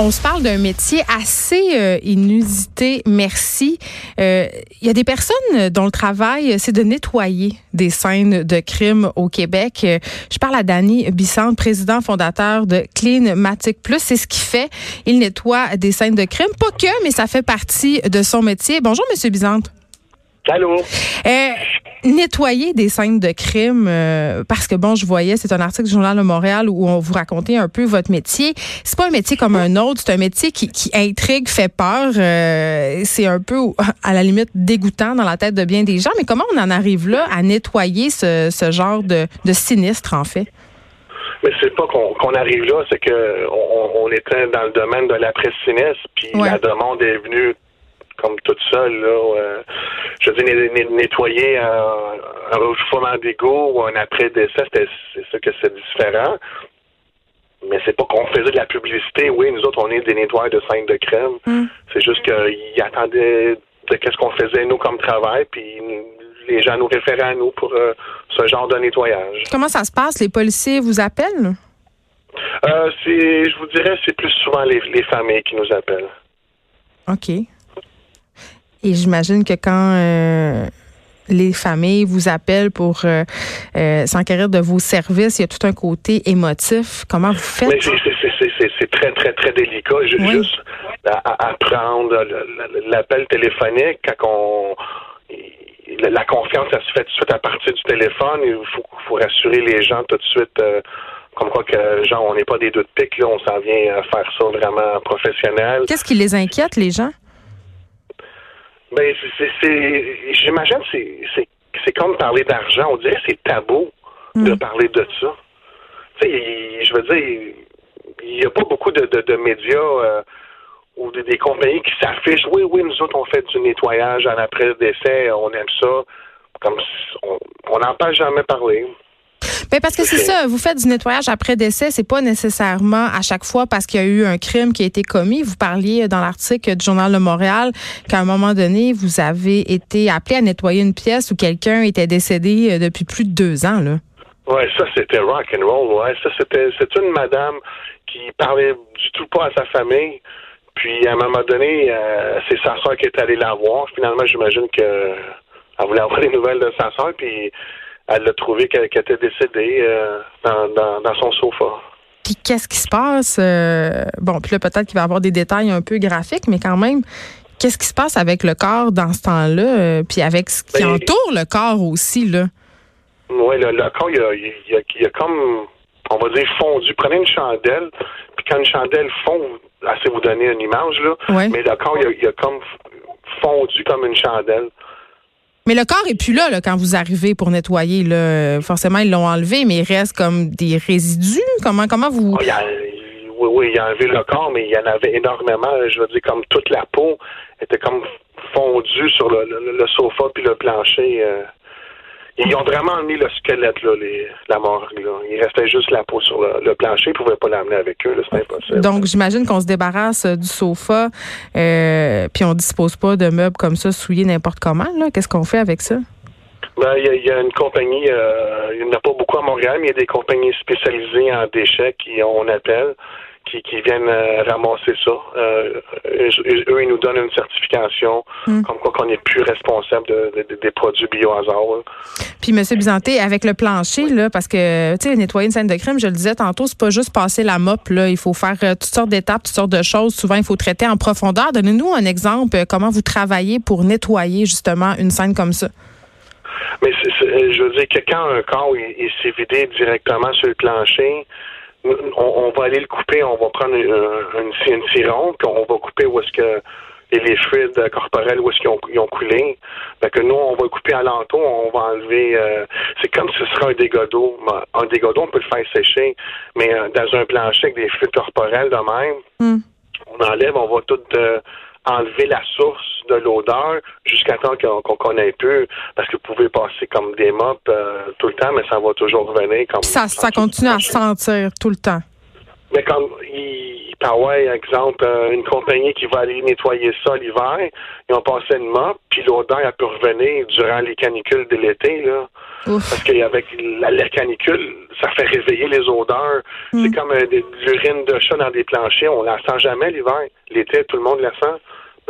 On se parle d'un métier assez euh, inusité, merci. Euh, il y a des personnes dont le travail, c'est de nettoyer des scènes de crime au Québec. Euh, je parle à Danny Bissant, président fondateur de Clean Matic Plus. C'est ce qu'il fait. Il nettoie des scènes de crime. Pas que, mais ça fait partie de son métier. Bonjour, Monsieur Bissant. Allô? Euh, nettoyer des scènes de crime, euh, parce que bon, je voyais, c'est un article du Journal de Montréal où on vous racontait un peu votre métier. C'est pas un métier comme un autre, c'est un métier qui, qui intrigue, fait peur. Euh, c'est un peu, à la limite, dégoûtant dans la tête de bien des gens. Mais comment on en arrive là à nettoyer ce, ce genre de, de sinistre, en fait? Mais c'est pas qu'on arrive là, c'est que on, on, était dans le domaine de l'après-sinistre, puis la demande est venue comme toute seule, là. Euh, je veux dire, nettoyer un, un refoulement d'égout ou un après-décès, c'est ça que c'est différent. Mais c'est pas qu'on faisait de la publicité. Oui, nous autres, on est des nettoyeurs de scènes de crème. Mm. C'est juste qu'ils attendaient de qu'est-ce qu'on faisait, nous, comme travail, puis les gens nous référaient à nous pour euh, ce genre de nettoyage. Comment ça se passe? Les policiers vous appellent? Euh, je vous dirais, c'est plus souvent les, les familles qui nous appellent. OK. Et j'imagine que quand euh, les familles vous appellent pour euh, euh, s'enquérir de vos services, il y a tout un côté émotif. Comment vous faites? C'est très, très, très délicat. Juste à, prendre l'appel téléphonique quand on la confiance, ça se fait tout de suite à partir du téléphone. Il faut, faut rassurer les gens tout de suite. comme quoi que, genre, on n'est pas des doutes piques, là, on s'en vient à faire ça vraiment professionnel. Qu'est-ce qui les inquiète, les gens? Ben, c'est, j'imagine, c'est, c'est, c'est comme parler d'argent. On dirait que c'est tabou de hmm. parler de ça. Tu sais, je veux dire, il n'y a pas beaucoup de, de, médias euh, ou des, compagnies qui s'affichent. Oui, oui, nous autres, on fait du nettoyage en après-décès, on aime ça. Comme on n'en parle jamais parler. Ben parce que c'est ça, vous faites du nettoyage après décès, c'est pas nécessairement à chaque fois parce qu'il y a eu un crime qui a été commis. Vous parliez dans l'article du Journal de Montréal qu'à un moment donné, vous avez été appelé à nettoyer une pièce où quelqu'un était décédé euh, depuis plus de deux ans. Là. Ouais, ça c'était rock and roll. Ouais, ça c'était c'est une madame qui parlait du tout pas à sa famille. Puis à un moment donné, euh, c'est sa soeur qui est allée la voir. Finalement, j'imagine que elle voulait avoir des nouvelles de sa soeur. Puis elle a trouvé qu'elle était décédée euh, dans, son sofa. Puis qu'est-ce qui se passe? Euh, bon, puis là, peut-être qu'il va y avoir des détails un peu graphiques, mais quand même, qu'est-ce qui se passe avec le corps dans ce temps-là? Euh, puis avec ce qui ben, entoure le corps aussi, là? Oui, le, corps, il a, comme, on va dire, fondu. Prenez une chandelle, puis quand une chandelle fond, assez vous donner une image, là, mais le corps, il a comme fondu comme une chandelle. Mais le corps est plus là, quand vous arrivez pour nettoyer. Là. Forcément, ils l'ont enlevé, mais il reste comme des résidus. Comment, comment vous. oui, oui, il a enlevé le corps, mais il y en avait énormément. Je veux dire, comme toute la peau était comme fondue sur le, sofa puis le plancher. Euh. Ils ont vraiment mis le squelette, là, les, la morgue. Là. Il restait juste la peau sur le, plancher. Ils ne pouvaient pas l'amener avec eux. C'est impossible. Donc, j'imagine qu'on se débarrasse euh, du sofa, euh, puis on dispose pas de meubles comme ça souillés n'importe comment. Qu'est-ce qu'on fait avec ça? Ben, il y, a une compagnie, euh, il n'y en a pas beaucoup à Montréal, mais il y a des compagnies spécialisées en déchets qui on appelle qui, viennent euh, ramasser ça. Euh, eux, ils nous donnent une certification, hmm. comme quoi qu'on n'est plus responsable des produits biohazard. Puis, M. Bizanté, avec le plancher, là, parce que, tu sais, nettoyer une scène de crime, je le disais tantôt, c'est pas juste passer la mop, là. Il faut faire euh, toutes sortes d'étapes, toutes sortes de choses. Souvent, il faut traiter en profondeur. Donnez-nous un exemple, comment vous travaillez pour nettoyer, justement, une scène comme ça. Mais je veux dire que quand un corps s'est vidé directement sur le plancher, on, va aller le couper, on va prendre une, une, une puis on va couper où est-ce que les fluides corporels, où est-ce qu'ils ont, coulé. Fait que nous, on va le couper à l'entour, on va enlever euh, c'est comme si ce serait un dégât d'eau. Un dégât d'eau, on peut le faire sécher, mais euh, dans un plancher avec des fluides corporels de même, hmm. on enlève, on va tout euh, enlever la source de l'odeur jusqu'à temps qu'on connaît peu, parce que vous pouvez passer comme des mops euh, tout le temps, mais ça va toujours revenir. Comme ça, ça continue à sentir tout le temps. mais comme il, ouais, exemple, euh, une compagnie qui va aller nettoyer ça l'hiver, ils ont passé une mop, puis l'odeur a pu revenir durant les canicules de l'été, là. Parce qu'avec la, la, canicule, ça fait réveiller les odeurs. Mm. C'est comme euh, de l'urine de chat dans des planchers, on la sent jamais l'hiver. L'été, tout le monde la sent.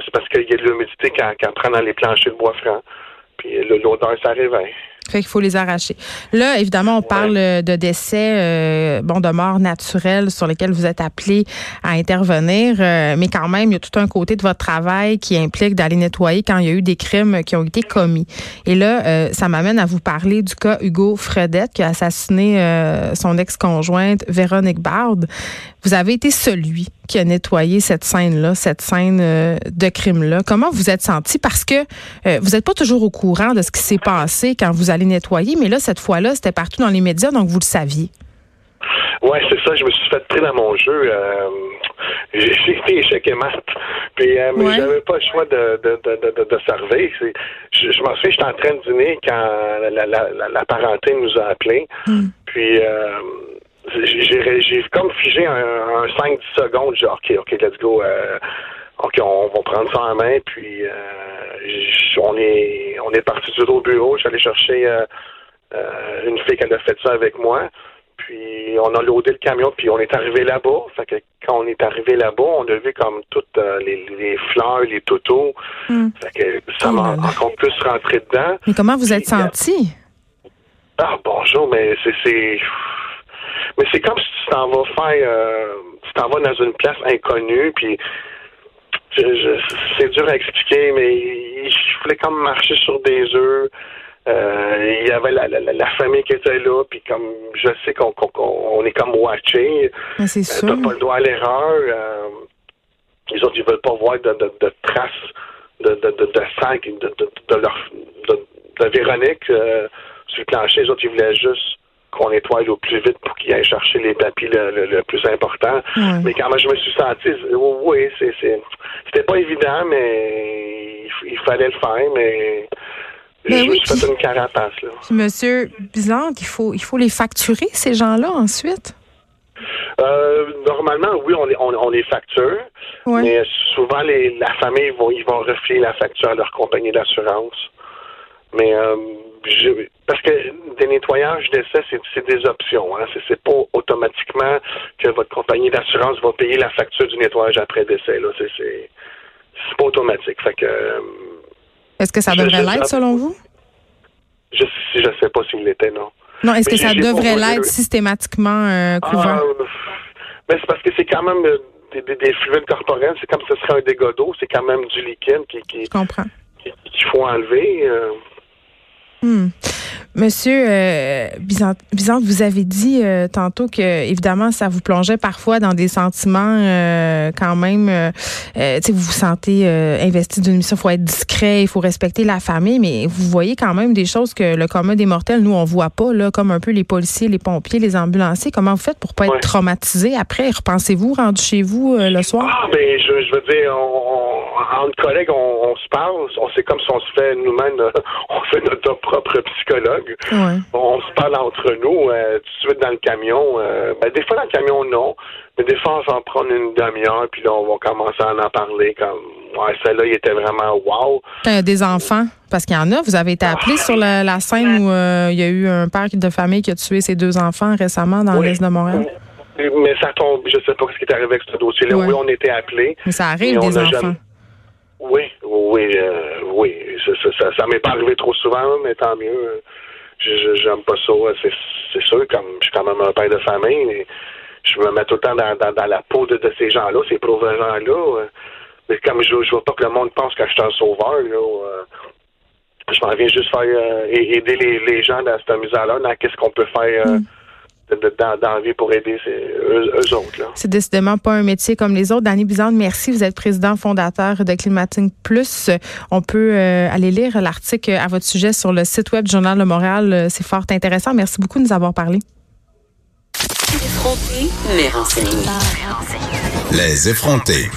C'est parce qu'il y a de l'humidité qui prend dans les planchers de bois franc. Puis l'odeur, ça réveille. Fait qu'il faut les arracher. Là, évidemment, on parle euh, de décès, euh, bon, de morts naturelles sur lesquels vous êtes appelés à intervenir, euh, mais quand même, il y a tout un côté de votre travail qui implique d'aller nettoyer quand il y a eu des crimes qui ont été commis. Et là, ça m'amène à vous parler du cas Hugo Fredette qui a assassiné son ex-conjointe Véronique Bard. Vous avez été celui qui a nettoyé cette scène-là, cette scène de crime-là. Comment vous êtes senti? Parce que vous n'êtes pas toujours au courant de ce qui s'est passé quand vous allez nettoyer, mais là, cette fois-là, c'était partout dans les médias, donc vous le saviez. Ouais, c'est ça. Je me suis fait pris dans mon jeu. Euh, j'ai été échec et mat. Puis, euh, mais j'avais pas le choix de, de, de, de, servir. Je, je m'en souviens, j'étais en train de dîner quand la, la, la, parenté nous a appelés. Hmm. Puis, euh, j'ai comme figé un, un 5-10 secondes. J'ai OK, OK, let's go. Euh, OK, on va prendre ça en main, puis euh, on est on est parti du au bureau. J'allais chercher euh, euh, une fille qui a fait ça avec moi. Puis on a loadé le camion, puis on est arrivé là-bas. Fait que quand on est arrivé là-bas, on a vu comme toutes les, fleurs, les totos. Hmm. Fait que ça m'a oh encore plus rentré dedans. Mais comment vous êtes senti? Ah bonjour, mais c'est mais c'est comme si tu t'en vas faire tu t'en vas dans une place inconnue, puis c'est dur à expliquer, mais il fallait comme marcher sur des œufs. Euh, il y avait la, la, famille qui était là, puis comme je sais qu'on on est comme watché. C'est euh. T'as pas le droit à l'erreur. Euh, les autres, ils veulent pas voir de, de, de traces de, de, de, de sang de, de, de, leur, de, de Véronique euh, sur le plancher. Les autres, ils voulaient juste qu'on nettoie au plus vite pour qu'il aille chercher les papiers le, plus important. Mais quand même, je me suis senti, oui, c'est, c'était pas évident, mais il, fallait le faire, mais. je me suis fait une carapace, là. Monsieur Bizant, il faut, il faut les facturer, ces gens-là, ensuite? Euh, normalement, oui, on les, on, les facture. Mais souvent, les, la famille, vont, ils vont refiler la facture à leur compagnie d'assurance. Mais euh, parce que des nettoyages d'essai, c'est des options. Hein. C'est pas automatiquement que votre compagnie d'assurance va payer la facture du nettoyage après décès. Là, c'est pas automatique. Fait que. Euh, est-ce que ça devrait l'être selon vous? Je je sais pas s'il l'était, non. Non, est-ce que ça devrait l'être systématiquement euh, couvert? Ah, mais c'est parce que c'est quand même euh, des, des, fluides corporels, c'est comme si ce serait un dégât d'eau, c'est quand même du liquide qui, qui, Je qu'il faut enlever. Euh. Hmm. Monsieur euh, Bizante, vous avez dit euh, tantôt que évidemment ça vous plongeait parfois dans des sentiments euh, quand même. Euh, euh vous vous sentez investi d'une mission, il faut être discret, il faut respecter la famille, mais vous voyez quand même des choses que le commun des mortels nous on voit pas là, comme un peu les policiers, les pompiers, les ambulanciers. Comment vous faites pour pas être traumatisé après? Repensez-vous rendu chez vous le soir? Ah ben je, je veux dire, on, entre collègues, on, on, se parle, on sait comme si on se fait nous-mêmes, on fait notre propre psychologue. On se parle entre nous euh, tout de suite dans le camion. Euh, ben, des fois, dans le camion, non. Mais des fois, on va en prendre une demi-heure, puis là, on va commencer à en parler comme Ouais, celle-là, il était vraiment wow. Quand il y a des enfants, parce qu'il y en a, vous avez été appelé sur la, scène où euh, il y a eu un père de famille qui a tué ses deux enfants récemment dans l'Est de Montréal? Mais ça tombe, je sais pas ce qui est arrivé avec ce dossier-là. Oui, on était appelé. Mais ça arrive des enfants. Oui, oui, oui. Ça, ça, m'est pas arrivé trop souvent, mais tant mieux j'aime pas ça. C'est sûr, comme je suis quand même un père de famille, je me mets tout le temps dans, dans, la peau de, ces gens-là, ces pauvres gens-là. Mais comme je, je veux pas que le monde pense que je suis un sauveur, là, je m'en viens juste faire euh, aider les, les, gens dans cette misère-là, dans qu'est-ce qu'on peut faire. Euh, mm d'envie pour aider eux, autres. C'est décidément pas un métier comme les autres. Danny Bizarre, merci. Vous êtes président fondateur de Climating Plus. On peut euh, aller lire l'article à votre sujet sur le site web du Journal de Montréal. C'est fort intéressant. Merci beaucoup de nous avoir parlé. Les effrontés.